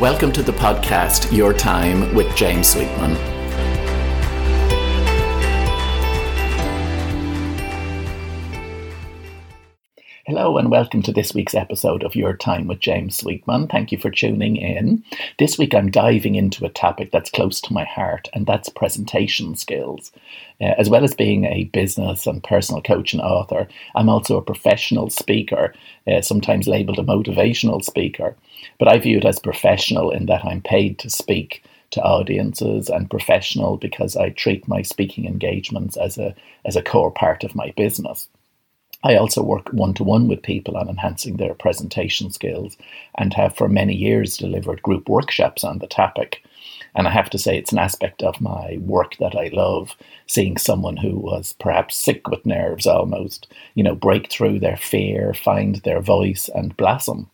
Welcome to the podcast Your Time with James Sweetman. Hello and welcome to this week's episode of Your Time with James Sweetman. Thank you for tuning in. This week I'm diving into a topic that's close to my heart, and that's presentation skills. Uh, as well as being a business and personal coach and author, I'm also a professional speaker, uh, sometimes labeled a motivational speaker. But I view it as professional in that I'm paid to speak to audiences and professional because I treat my speaking engagements as a, as a core part of my business. I also work one to one with people on enhancing their presentation skills and have for many years delivered group workshops on the topic. And I have to say, it's an aspect of my work that I love seeing someone who was perhaps sick with nerves almost, you know, break through their fear, find their voice, and blossom.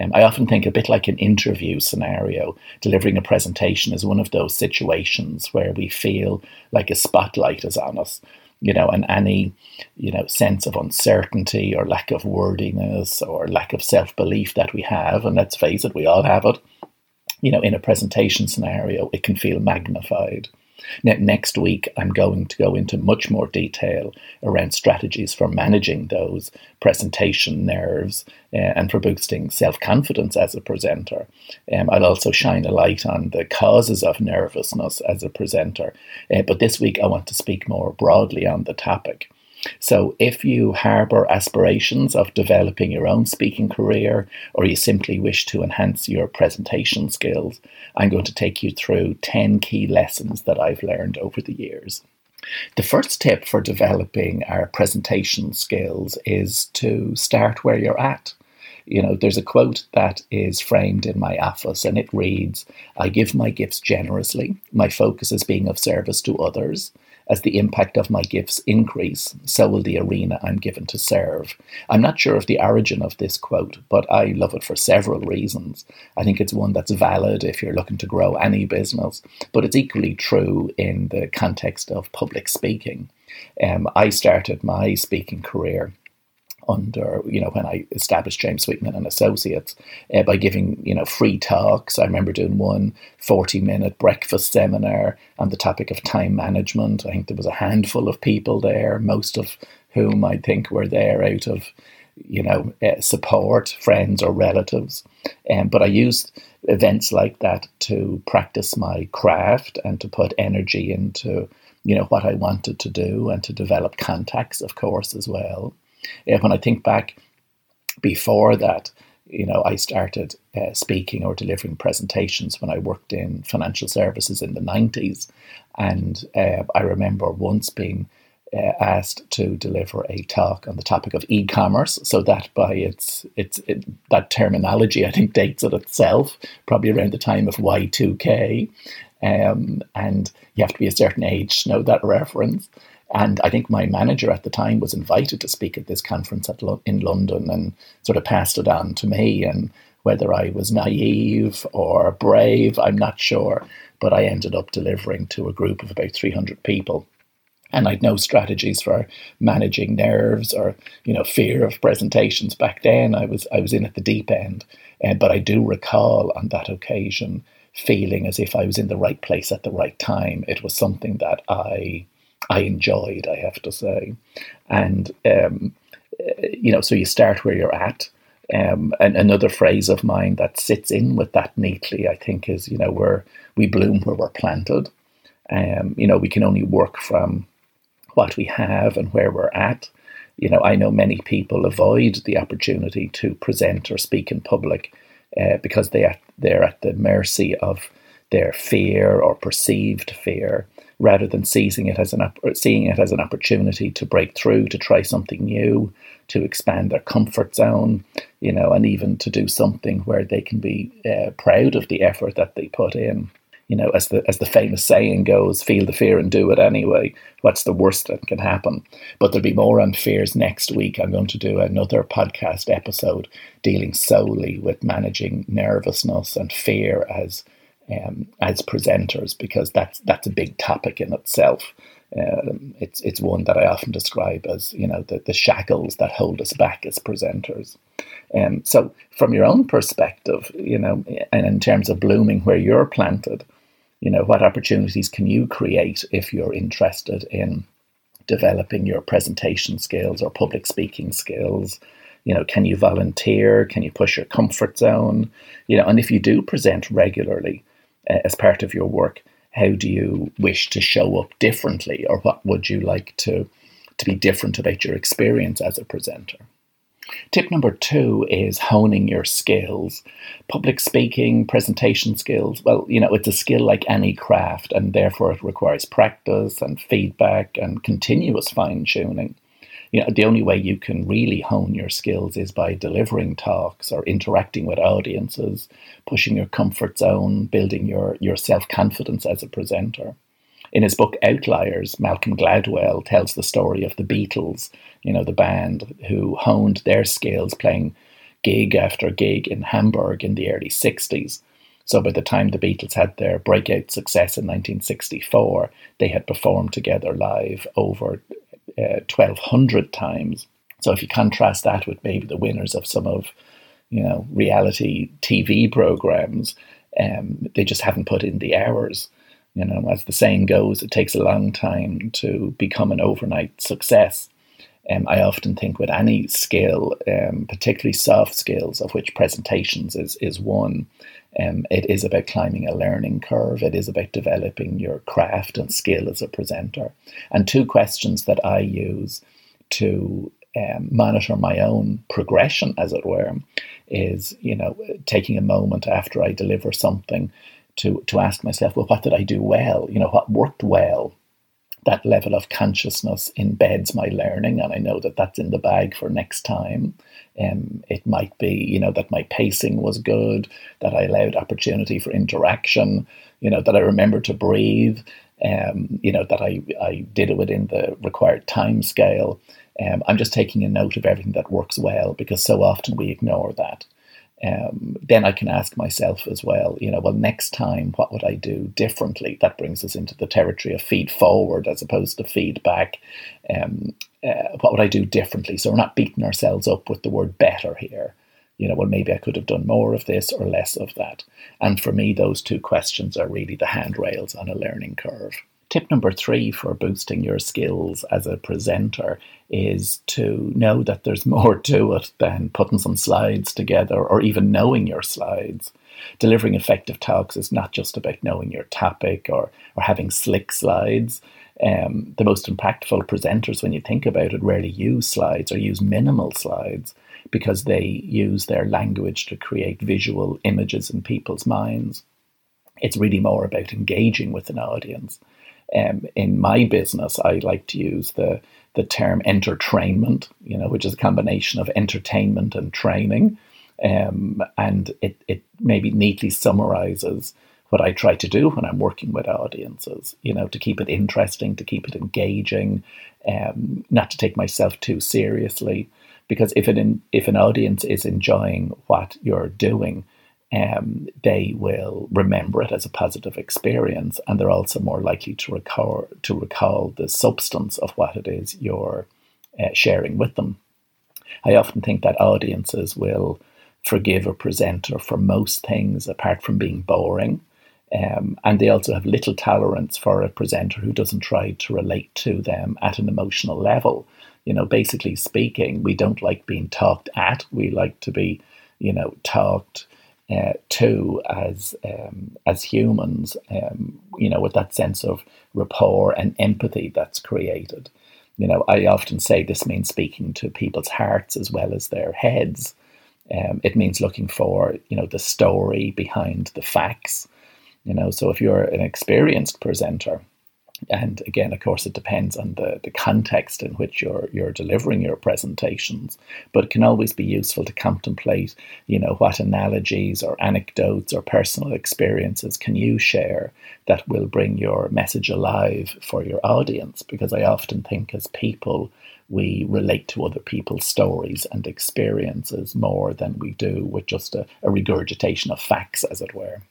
Um, I often think a bit like an interview scenario, delivering a presentation is one of those situations where we feel like a spotlight is on us you know, and any, you know, sense of uncertainty or lack of wordiness or lack of self belief that we have, and let's face it, we all have it, you know, in a presentation scenario, it can feel magnified. Now, next week, I'm going to go into much more detail around strategies for managing those presentation nerves uh, and for boosting self confidence as a presenter. Um, I'll also shine a light on the causes of nervousness as a presenter. Uh, but this week, I want to speak more broadly on the topic. So, if you harbour aspirations of developing your own speaking career, or you simply wish to enhance your presentation skills, I'm going to take you through 10 key lessons that I've learned over the years. The first tip for developing our presentation skills is to start where you're at. You know, there's a quote that is framed in my office and it reads I give my gifts generously. My focus is being of service to others. As the impact of my gifts increase, so will the arena I'm given to serve. I'm not sure of the origin of this quote, but I love it for several reasons. I think it's one that's valid if you're looking to grow any business, but it's equally true in the context of public speaking. Um, I started my speaking career under, you know, when I established James Sweetman and Associates uh, by giving, you know, free talks. I remember doing one 40 minute breakfast seminar on the topic of time management. I think there was a handful of people there, most of whom I think were there out of, you know, uh, support, friends or relatives. Um, but I used events like that to practice my craft and to put energy into, you know, what I wanted to do and to develop contacts, of course, as well. When I think back before that, you know, I started uh, speaking or delivering presentations when I worked in financial services in the 90s. And uh, I remember once being uh, asked to deliver a talk on the topic of e-commerce. So that by its its it, that terminology, I think dates it itself, probably around the time of Y2K. Um, and you have to be a certain age to know that reference. And I think my manager at the time was invited to speak at this conference at Lo- in London and sort of passed it on to me. And whether I was naive or brave, I'm not sure. But I ended up delivering to a group of about 300 people. And I'd no strategies for managing nerves or, you know, fear of presentations back then. I was I was in at the deep end. Uh, but I do recall on that occasion feeling as if I was in the right place at the right time. It was something that I I enjoyed, I have to say. And, um, you know, so you start where you're at. Um, and another phrase of mine that sits in with that neatly, I think, is, you know, we're, we bloom where we're planted. Um, you know, we can only work from what we have and where we're at. You know, I know many people avoid the opportunity to present or speak in public uh, because they are, they're at the mercy of their fear or perceived fear rather than seizing it as an seeing it as an opportunity to break through, to try something new, to expand their comfort zone, you know, and even to do something where they can be uh, proud of the effort that they put in. You know, as the as the famous saying goes, "Feel the fear and do it anyway." What's the worst that can happen? But there'll be more on fears next week. I'm going to do another podcast episode dealing solely with managing nervousness and fear as um, as presenters because that's that's a big topic in itself. Um, it's it's one that I often describe as you know the, the shackles that hold us back as presenters. Um, so from your own perspective, you know, and in terms of blooming where you're planted, you know, what opportunities can you create if you're interested in developing your presentation skills or public speaking skills? You know, can you volunteer? Can you push your comfort zone? You know, and if you do present regularly Uh, as part of your work, how do you wish to show up differently, or what would you like to to be different about your experience as a presenter? Tip number two is honing your skills. Public speaking, presentation skills, well, you know, it's a skill like any craft, and therefore it requires practice and feedback and continuous fine tuning. You know, the only way you can really hone your skills is by delivering talks or interacting with audiences, pushing your comfort zone, building your, your self confidence as a presenter. In his book Outliers, Malcolm Gladwell tells the story of the Beatles, you know, the band who honed their skills playing gig after gig in Hamburg in the early 60s. So by the time the Beatles had their breakout success in 1964, they had performed together live over uh, 1,200 times. So if you contrast that with maybe the winners of some of, you know, reality TV programs, um, they just haven't put in the hours. You know, as the saying goes, it takes a long time to become an overnight success. Um, I often think with any skill, um, particularly soft skills, of which presentations is, is one, um, it is about climbing a learning curve. It is about developing your craft and skill as a presenter. And two questions that I use to um, monitor my own progression, as it were, is you know taking a moment after I deliver something to to ask myself, well, what did I do well? You know, what worked well? That level of consciousness embeds my learning, and I know that that's in the bag for next time. Um, it might be, you know, that my pacing was good, that I allowed opportunity for interaction, you know, that I remembered to breathe, um, you know, that I, I did it within the required time scale. Um, I'm just taking a note of everything that works well because so often we ignore that um, then I can ask myself as well, you know, well, next time, what would I do differently? That brings us into the territory of feed forward as opposed to feedback. Um, uh, what would I do differently? So we're not beating ourselves up with the word better here. You know, well, maybe I could have done more of this or less of that. And for me, those two questions are really the handrails on a learning curve. Tip number three for boosting your skills as a presenter is to know that there's more to it than putting some slides together or even knowing your slides. Delivering effective talks is not just about knowing your topic or, or having slick slides. Um, the most impactful presenters, when you think about it, rarely use slides or use minimal slides because they use their language to create visual images in people's minds. It's really more about engaging with an audience. Um, in my business, I like to use the the term entertrainment, you know, which is a combination of entertainment and training, um, and it it maybe neatly summarizes what I try to do when I'm working with audiences. You know, to keep it interesting, to keep it engaging, um, not to take myself too seriously, because if an if an audience is enjoying what you're doing, um, they will remember it as a positive experience, and they're also more likely to recall to recall the substance of what it is you're uh, sharing with them. I often think that audiences will forgive a presenter for most things apart from being boring. Um, and they also have little tolerance for a presenter who doesn't try to relate to them at an emotional level. You know, basically speaking, we don't like being talked at. We like to be, you know, talked uh, to as um, as humans, um, you know, with that sense of rapport and empathy that's created. You know, I often say this means speaking to people's hearts as well as their heads. Um, it means looking for, you know, the story behind the facts. You know, so if you're an experienced presenter, and again, of course, it depends on the, the context in which you're you're delivering your presentations. But it can always be useful to contemplate, you know, what analogies or anecdotes or personal experiences can you share that will bring your message alive for your audience. Because I often think as people, we relate to other people's stories and experiences more than we do with just a, a regurgitation of facts, as it were.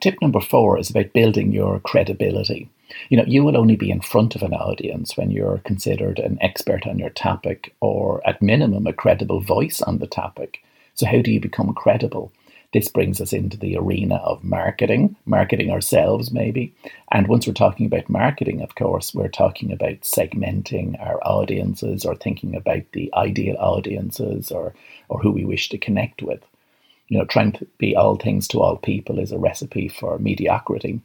Tip number four is about building your credibility. You know, you will only be in front of an audience when you're considered an expert on your topic or, at minimum, a credible voice on the topic. So, how do you become credible? This brings us into the arena of marketing, marketing ourselves, maybe. And once we're talking about marketing, of course, we're talking about segmenting our audiences or thinking about the ideal audiences or, or who we wish to connect with. You know, trying to be all things to all people is a recipe for mediocrity.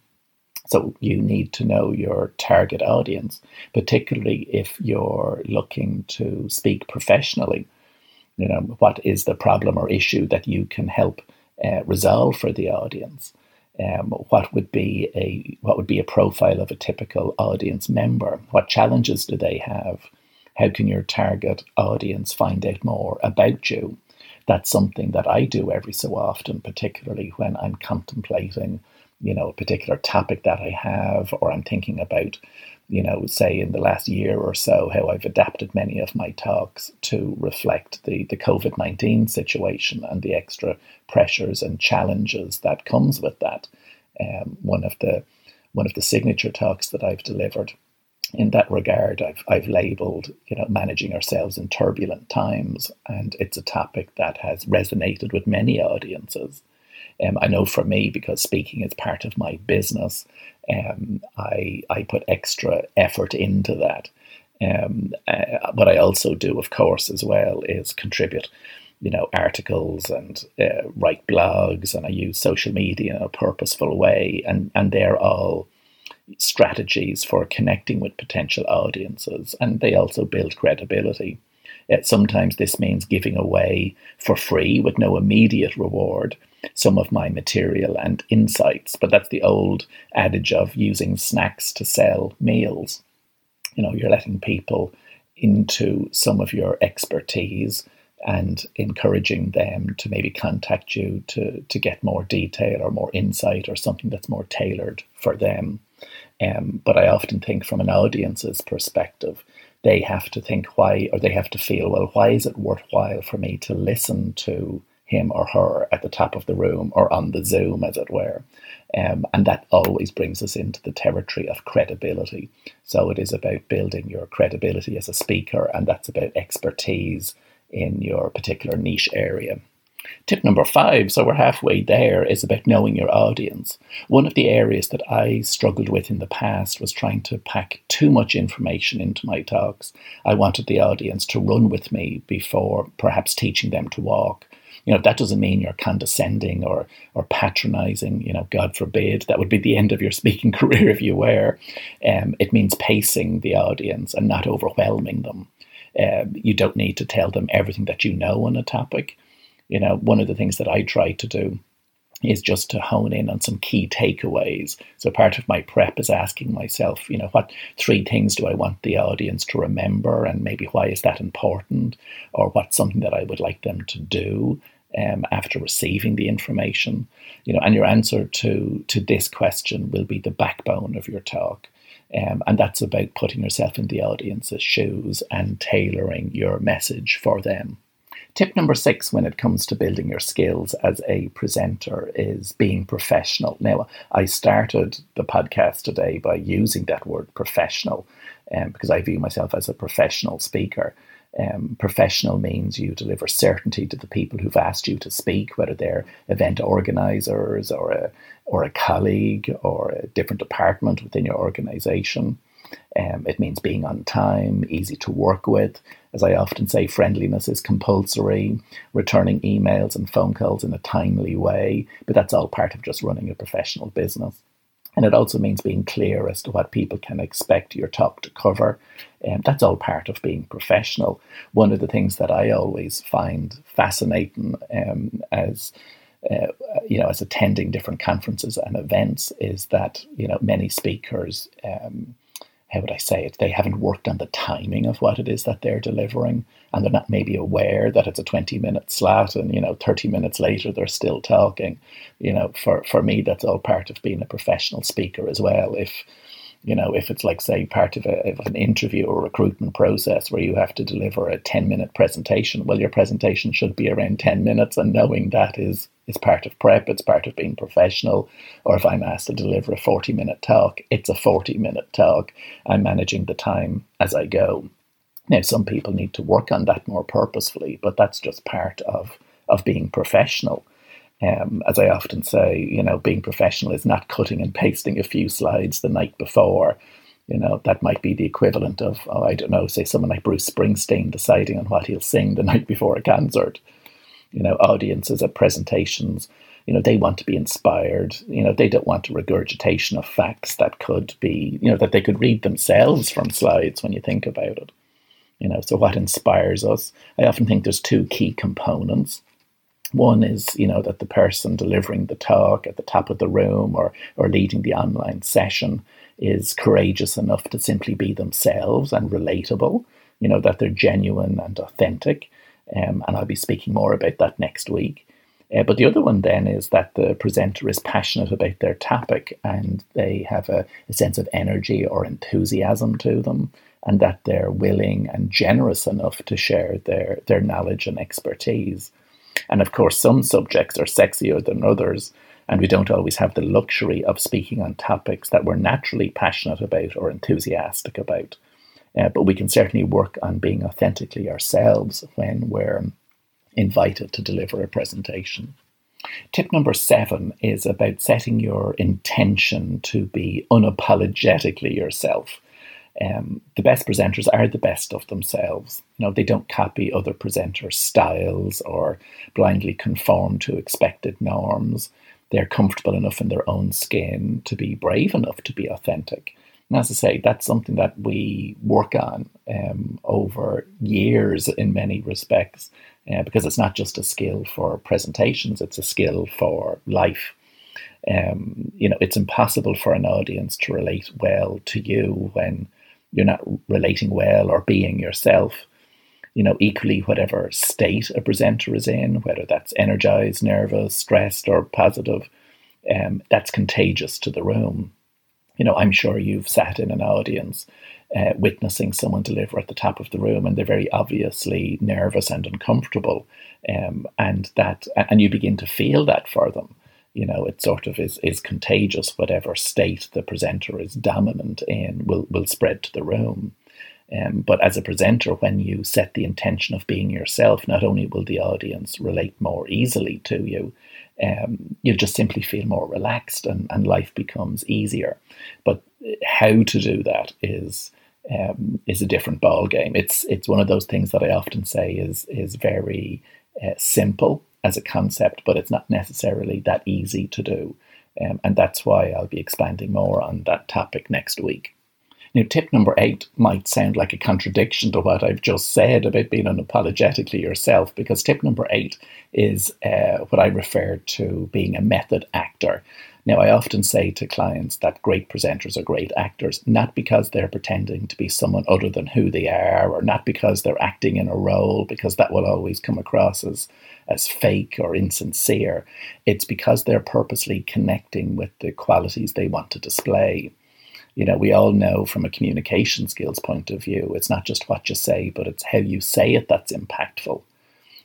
So you need to know your target audience, particularly if you're looking to speak professionally. You know, what is the problem or issue that you can help uh, resolve for the audience? Um, what would be a what would be a profile of a typical audience member? What challenges do they have? How can your target audience find out more about you? That's something that I do every so often, particularly when I'm contemplating you know, a particular topic that I have, or I'm thinking about, you know, say in the last year or so, how I've adapted many of my talks to reflect the, the COVID 19 situation and the extra pressures and challenges that comes with that. Um, one of the one of the signature talks that I've delivered in that regard, I've, I've labeled, you know, managing ourselves in turbulent times, and it's a topic that has resonated with many audiences. Um, I know for me, because speaking is part of my business, um, I, I put extra effort into that. Um, uh, what I also do, of course, as well, is contribute, you know, articles and uh, write blogs, and I use social media in a purposeful way, and and they're all strategies for connecting with potential audiences, and they also build credibility. Uh, sometimes this means giving away for free with no immediate reward some of my material and insights. But that's the old adage of using snacks to sell meals. You know, you're letting people into some of your expertise and encouraging them to maybe contact you to, to get more detail or more insight or something that's more tailored for them. Um, but I often think from an audience's perspective, they have to think why, or they have to feel, well, why is it worthwhile for me to listen to him or her at the top of the room or on the Zoom, as it were. Um, and that always brings us into the territory of credibility. So it is about building your credibility as a speaker, and that's about expertise in your particular niche area. Tip number five, so we're halfway there, is about knowing your audience. One of the areas that I struggled with in the past was trying to pack too much information into my talks. I wanted the audience to run with me before perhaps teaching them to walk you know that doesn't mean you're condescending or or patronizing you know god forbid. That would be the end of your speaking career if you were. Um, it means pacing the audience and not overwhelming them. Um, you don't need to tell them everything that you know on a topic. You know one of the things that i try to do is just to hone in on some key takeaways. So part of my prep is asking myself, you know, what three things do I want the audience to remember? And maybe why is that important? Or what's something that I would like them to do um, after receiving the information? You know, and your answer to to this question will be the backbone of your talk. Um, and that's about putting yourself in the audience's shoes and tailoring your message for them. Tip number six when it comes to building your skills as a presenter is being professional. Now, I started the podcast today by using that word professional um, because I view myself as a professional speaker. Um, professional means you deliver certainty to the people who've asked you to speak, whether they're event organizers or a, or a colleague or a different department within your organization. Um, it means being on time, easy to work with. As I often say, friendliness is compulsory, returning emails and phone calls in a timely way, but that's all part of just running a professional business. And it also means being clear as to what people can expect your talk to cover. Um, that's all part of being professional. One of the things that I always find fascinating um, as uh, you know, as attending different conferences and events, is that you know many speakers um, how would I say it? They haven't worked on the timing of what it is that they're delivering, and they're not maybe aware that it's a 20 minute slot, and you know, 30 minutes later they're still talking. You know, for for me, that's all part of being a professional speaker as well. If You know, if it's like, say, part of, a, of an interview or recruitment process where you have to deliver a 10 minute presentation, well, your presentation should be around 10 minutes, and knowing that is, is part of prep, it's part of being professional. Or if I'm asked to deliver a 40 minute talk, it's a 40 minute talk. I'm managing the time as I go. Now, some people need to work on that more purposefully, but that's just part of, of being professional. Um, as I often say, you know, being professional is not cutting and pasting a few slides the night before. You know, that might be the equivalent of, oh, I don't know, say someone like Bruce Springsteen deciding on what he'll sing the night before a concert. You know, audiences at presentations, you know, they want to be inspired. You know, they don't want a regurgitation of facts that could be, you know, that they could read themselves from slides when you think about it. You know, so what inspires us? I often think there's two key components. One is, you know, that the person delivering the talk at the top of the room or, or leading the online session is courageous enough to simply be themselves and relatable, you know, that they're genuine and authentic. Um, and I'll be speaking more about that next week. Uh, but the other one then is that the presenter is passionate about their topic and they have a, a sense of energy or enthusiasm to them, and that they're willing and generous enough to share their, their knowledge and expertise. And of course, some subjects are sexier than others, and we don't always have the luxury of speaking on topics that we're naturally passionate about or enthusiastic about. Uh, but we can certainly work on being authentically ourselves when we're invited to deliver a presentation. Tip number seven is about setting your intention to be unapologetically yourself. Um, the best presenters are the best of themselves. You know, they don't copy other presenters' styles or blindly conform to expected norms. They're comfortable enough in their own skin to be brave enough to be authentic. And as I say, that's something that we work on um, over years in many respects, uh, because it's not just a skill for presentations; it's a skill for life. Um, you know, it's impossible for an audience to relate well to you when you're not relating well or being yourself. You know, equally, whatever state a presenter is in, whether that's energized, nervous, stressed, or positive, um, that's contagious to the room. You know, I'm sure you've sat in an audience uh, witnessing someone deliver at the top of the room, and they're very obviously nervous and uncomfortable, um, and that, and you begin to feel that for them you know, it sort of is, is contagious. Whatever state the presenter is dominant in will, will spread to the room. Um, but as a presenter, when you set the intention of being yourself, not only will the audience relate more easily to you, um, you'll just simply feel more relaxed and, and life becomes easier. But how to do that is um, is a different ball game. It's it's one of those things that I often say is is very uh, simple as a concept, but it's not necessarily that easy to do. Um, and that's why I'll be expanding more on that topic next week. Now, tip number eight might sound like a contradiction to what I've just said about being unapologetically yourself, because tip number eight is uh, what I refer to being a method actor. Now, I often say to clients that great presenters are great actors, not because they're pretending to be someone other than who they are, or not because they're acting in a role, because that will always come across as, as fake or insincere. It's because they're purposely connecting with the qualities they want to display. You know, we all know from a communication skills point of view, it's not just what you say, but it's how you say it that's impactful.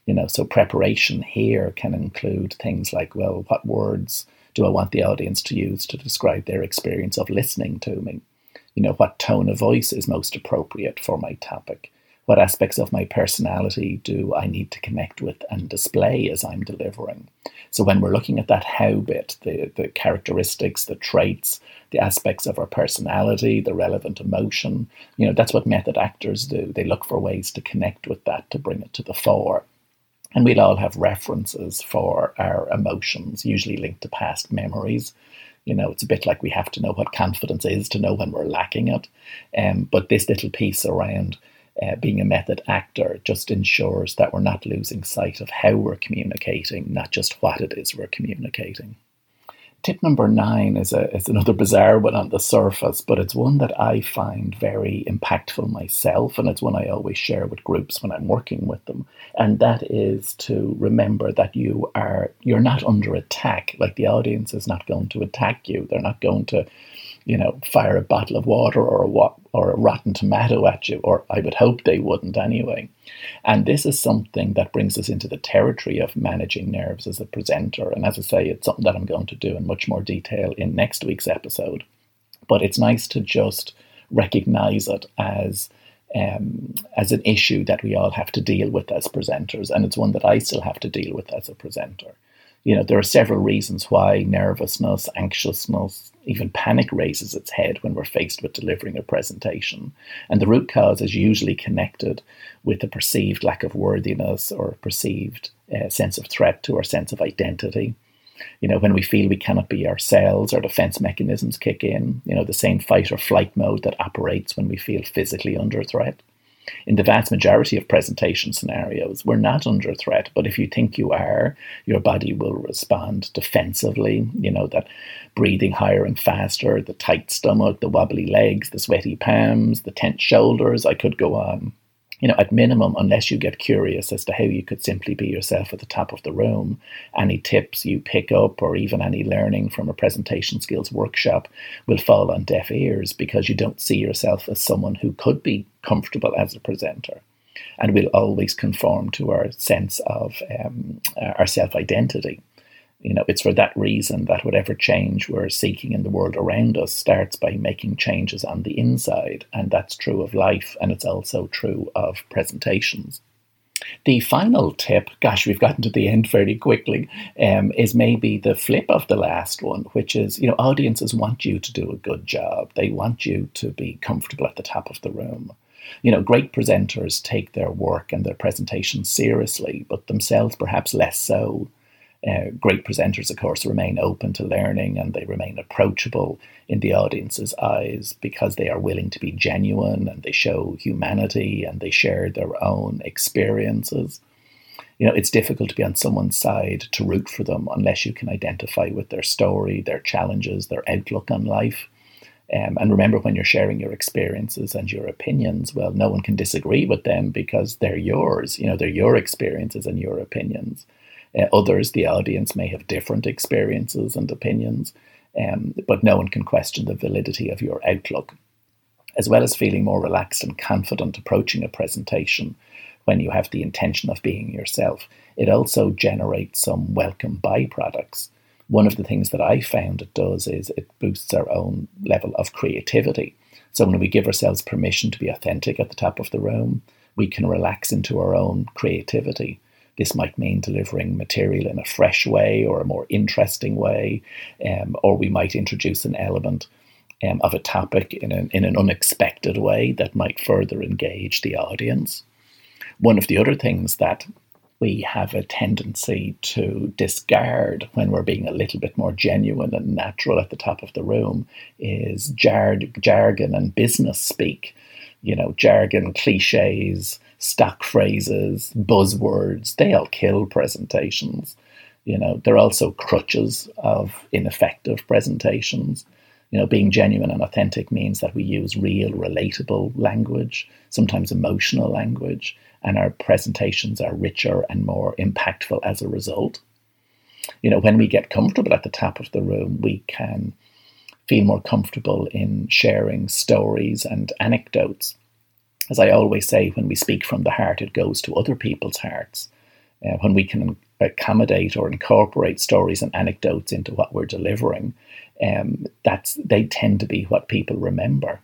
You know, so preparation here can include things like, well, what words do I want the audience to use to describe their experience of listening to me? You know, what tone of voice is most appropriate for my topic? What aspects of my personality do I need to connect with and display as I'm delivering? So, when we're looking at that how bit, the, the characteristics, the traits, the aspects of our personality, the relevant emotion, you know, that's what method actors do. They look for ways to connect with that to bring it to the fore. And we'll all have references for our emotions, usually linked to past memories. You know, it's a bit like we have to know what confidence is to know when we're lacking it. Um, but this little piece around uh, being a method actor just ensures that we're not losing sight of how we're communicating, not just what it is we're communicating. Tip number nine is, a, is another bizarre one on the surface, but it's one that I find very impactful myself, and it's one I always share with groups when I'm working with them. And that is to remember that you are you're not under attack. Like the audience is not going to attack you. They're not going to you know, fire a bottle of water or a, or a rotten tomato at you, or I would hope they wouldn't anyway. And this is something that brings us into the territory of managing nerves as a presenter. And as I say, it's something that I'm going to do in much more detail in next week's episode. But it's nice to just recognize it as um, as an issue that we all have to deal with as presenters, and it's one that I still have to deal with as a presenter. You know, there are several reasons why nervousness, anxiousness, even panic raises its head when we're faced with delivering a presentation. And the root cause is usually connected with a perceived lack of worthiness or perceived uh, sense of threat to our sense of identity. You know, when we feel we cannot be ourselves, our defense mechanisms kick in, you know, the same fight or flight mode that operates when we feel physically under threat in the vast majority of presentation scenarios, we're not under threat. But if you think you are, your body will respond defensively. You know, that breathing higher and faster, the tight stomach, the wobbly legs, the sweaty palms, the tense shoulders. I could go on you know, at minimum, unless you get curious as to how you could simply be yourself at the top of the room, any tips you pick up or even any learning from a presentation skills workshop will fall on deaf ears because you don't see yourself as someone who could be comfortable as a presenter. And will always conform to our sense of um, our self identity. You know, it's for that reason that whatever change we're seeking in the world around us starts by making changes on the inside. And that's true of life, and it's also true of presentations. The final tip, gosh, we've gotten to the end very quickly, um, is maybe the flip of the last one, which is, you know, audiences want you to do a good job. They want you to be comfortable at the top of the room. You know, great presenters take their work and their presentation seriously, but themselves perhaps less so. Uh, great presenters, of course, remain open to learning and they remain approachable in the audience's eyes because they are willing to be genuine and they show humanity and they share their own experiences. You know, it's difficult to be on someone's side to root for them unless you can identify with their story, their challenges, their outlook on life. Um, and remember, when you're sharing your experiences and your opinions, well, no one can disagree with them because they're yours. You know, they're your experiences and your opinions. Uh, others, the audience, may have different experiences and opinions, um, but no one can question the validity of your outlook. As well as feeling more relaxed and confident approaching a presentation when you have the intention of being yourself, it also generates some welcome byproducts. One of the things that I found it does is it boosts our own level of creativity. So when we give ourselves permission to be authentic at the top of the room, we can relax into our own creativity this might mean delivering material in a fresh way or a more interesting way, um, or we might introduce an element um, of a topic in an, in an unexpected way that might further engage the audience. One of the other things that we have a tendency to discard when we're being a little bit more genuine and natural at the top of the room is jar- jargon and business speak. You know, jargon, cliches, stock phrases, buzzwords, they all kill presentations. You know, they're also crutches of ineffective presentations. You know, being genuine and authentic means that we use real, relatable language, sometimes emotional language, and our presentations are richer and more impactful as a result. You know, when we get comfortable at the top of the room, we can feel more comfortable in sharing stories and anecdotes as I always say, when we speak from the heart, it goes to other people's hearts. Uh, when we can accommodate or incorporate stories and anecdotes into what we're delivering, um, that's they tend to be what people remember.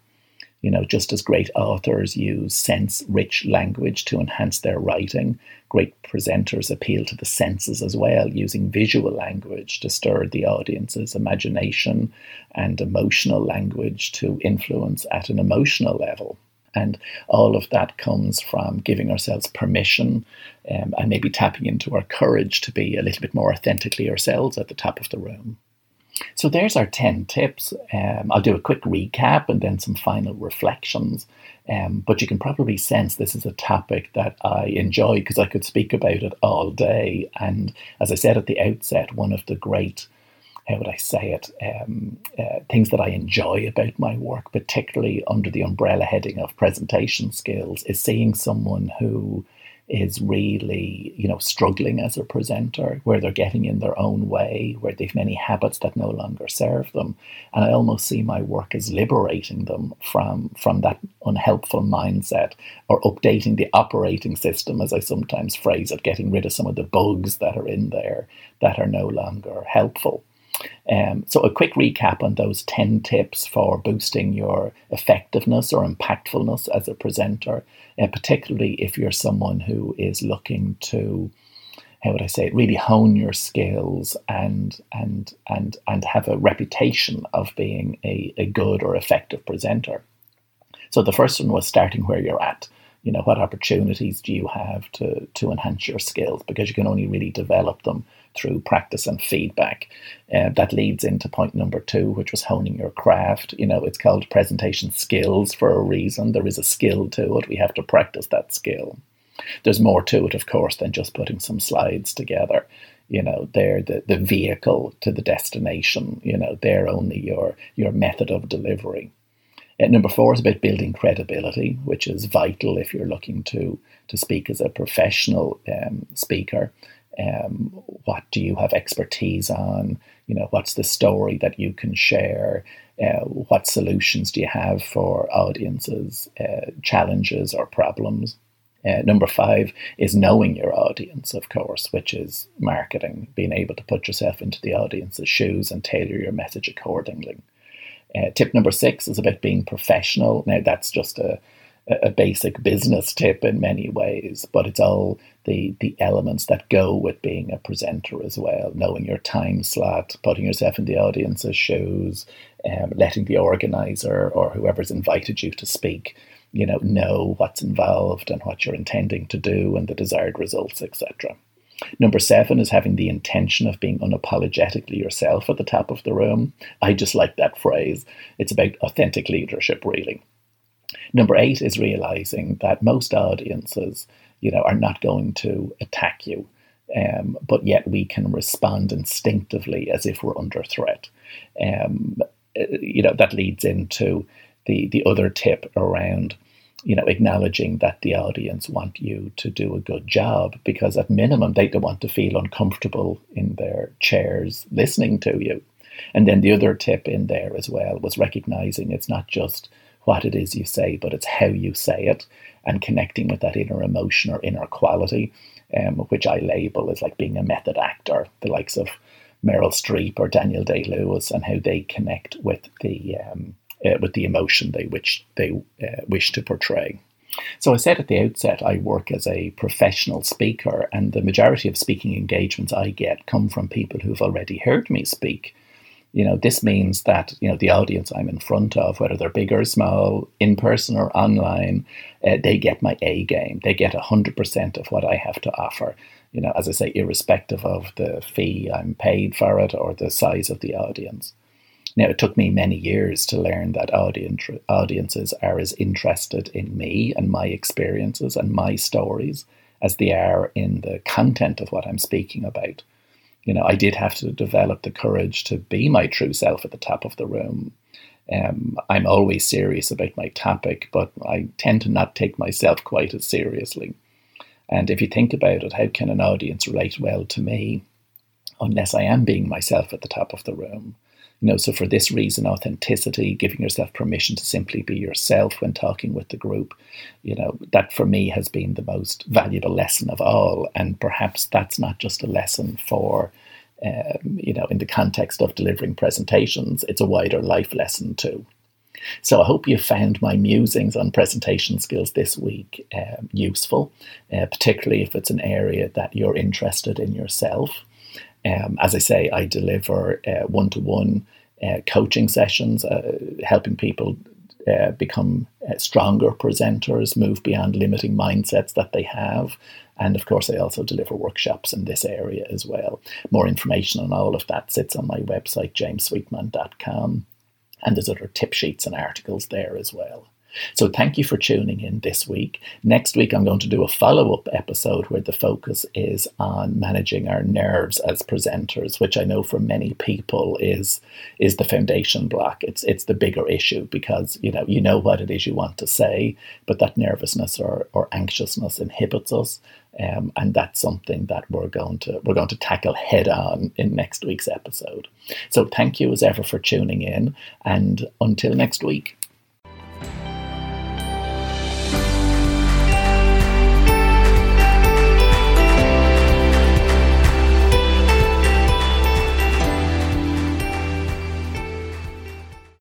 You know, just as great authors use sense-rich language to enhance their writing, great presenters appeal to the senses as well, using visual language to stir the audience's imagination and emotional language to influence at an emotional level. And all of that comes from giving ourselves permission um, and maybe tapping into our courage to be a little bit more authentically ourselves at the top of the room. So there's our 10 tips. Um, I'll do a quick recap and then some final reflections. Um, but you can probably sense this is a topic that I enjoy because I could speak about it all day. And as I said at the outset, one of the great how would I say it, um, uh, things that I enjoy about my work, particularly under the umbrella heading of presentation skills, is seeing someone who is really, you know, struggling as a presenter, where they're getting in their own way, where they've many habits that no longer serve them. And I almost see my work as liberating them from, from that unhelpful mindset or updating the operating system, as I sometimes phrase it, getting rid of some of the bugs that are in there that are no longer helpful. Um, so, a quick recap on those 10 tips for boosting your effectiveness or impactfulness as a presenter, uh, particularly if you're someone who is looking to, how would I say it, really hone your skills and, and, and, and have a reputation of being a, a good or effective presenter. So, the first one was starting where you're at you know what opportunities do you have to to enhance your skills because you can only really develop them through practice and feedback. Uh, that leads into point number two, which was honing your craft. You know, it's called presentation skills for a reason. There is a skill to it. We have to practice that skill. There's more to it, of course, than just putting some slides together. You know, they're the, the vehicle to the destination. You know, they're only your your method of delivery. Number four is about building credibility, which is vital if you're looking to to speak as a professional um, speaker. Um, what do you have expertise on? You know, what's the story that you can share? Uh, what solutions do you have for audiences, uh, challenges or problems? Uh, number five is knowing your audience, of course, which is marketing, being able to put yourself into the audience's shoes and tailor your message accordingly. Uh, tip number six is about being professional. Now, that's just a, a basic business tip in many ways, but it's all the the elements that go with being a presenter as well. Knowing your time slot, putting yourself in the audience's shoes, um, letting the organizer or whoever's invited you to speak, you know, know what's involved and what you're intending to do and the desired results, etc. Number seven is having the intention of being unapologetically yourself at the top of the room. I just like that phrase. It's about authentic leadership, really. Number eight is realizing that most audiences, you know, are not going to attack you, um, but yet we can respond instinctively as if we're under threat. Um, uh, you know, that leads into the the other tip around you know, acknowledging that the audience want you to do a good job because at minimum they don't want to feel uncomfortable in their chairs listening to you. And then the other tip in there as well was recognizing it's not just what it is you say, but it's how you say it and connecting with that inner emotion or inner quality, um, which I label as like being a method actor, the likes of Meryl Streep or Daniel Day Lewis, and how they connect with the um, uh, with the emotion they which they uh, wish to portray. So I said at the outset, I work as a professional speaker, and the majority of speaking engagements I get come from people who've already heard me speak you know, this means that you know the audience I'm in front of, whether they're big or small, in person or online, uh, they get my A game. They get hundred percent of what I have to offer. You know, as I say, irrespective of the fee I'm paid for it or the size of the audience. Now, it took me many years to learn that audience, audiences are as interested in me and my experiences and my stories as they are in the content of what I'm speaking about you know, I did have to develop the courage to be my true self at the top of the room. Um, I'm always serious about my topic, but I tend to not take myself quite as seriously. And if you think about it, how can an audience relate well to me unless I am being myself at the top of the room? You know, so for this reason, authenticity, giving yourself permission to simply be yourself when talking with the group, you know, that for me has been the most valuable lesson of all. And perhaps that's not just a lesson for, um, you know, in the context of delivering presentations, it's a wider life lesson too. So I hope you found my musings on presentation skills this week um, useful, uh, particularly if it's an area that you're interested in yourself. Um, as I say, I deliver one to one coaching sessions, uh, helping people uh, become uh, stronger presenters, move beyond limiting mindsets that they have. And of course, I also deliver workshops in this area as well. More information on all of that sits on my website, jamessweetman.com. And there's other tip sheets and articles there as well. So thank you for tuning in this week. Next week, I'm going to do a follow up episode where the focus is on managing our nerves as presenters, which I know for many people is is the foundation block. It's it's the bigger issue because you know you know what it is you want to say, but that nervousness or, or anxiousness inhibits us. Um, and that's something that we're going to we're going to tackle head on in next week's episode. So thank you as ever for tuning in, and until next week.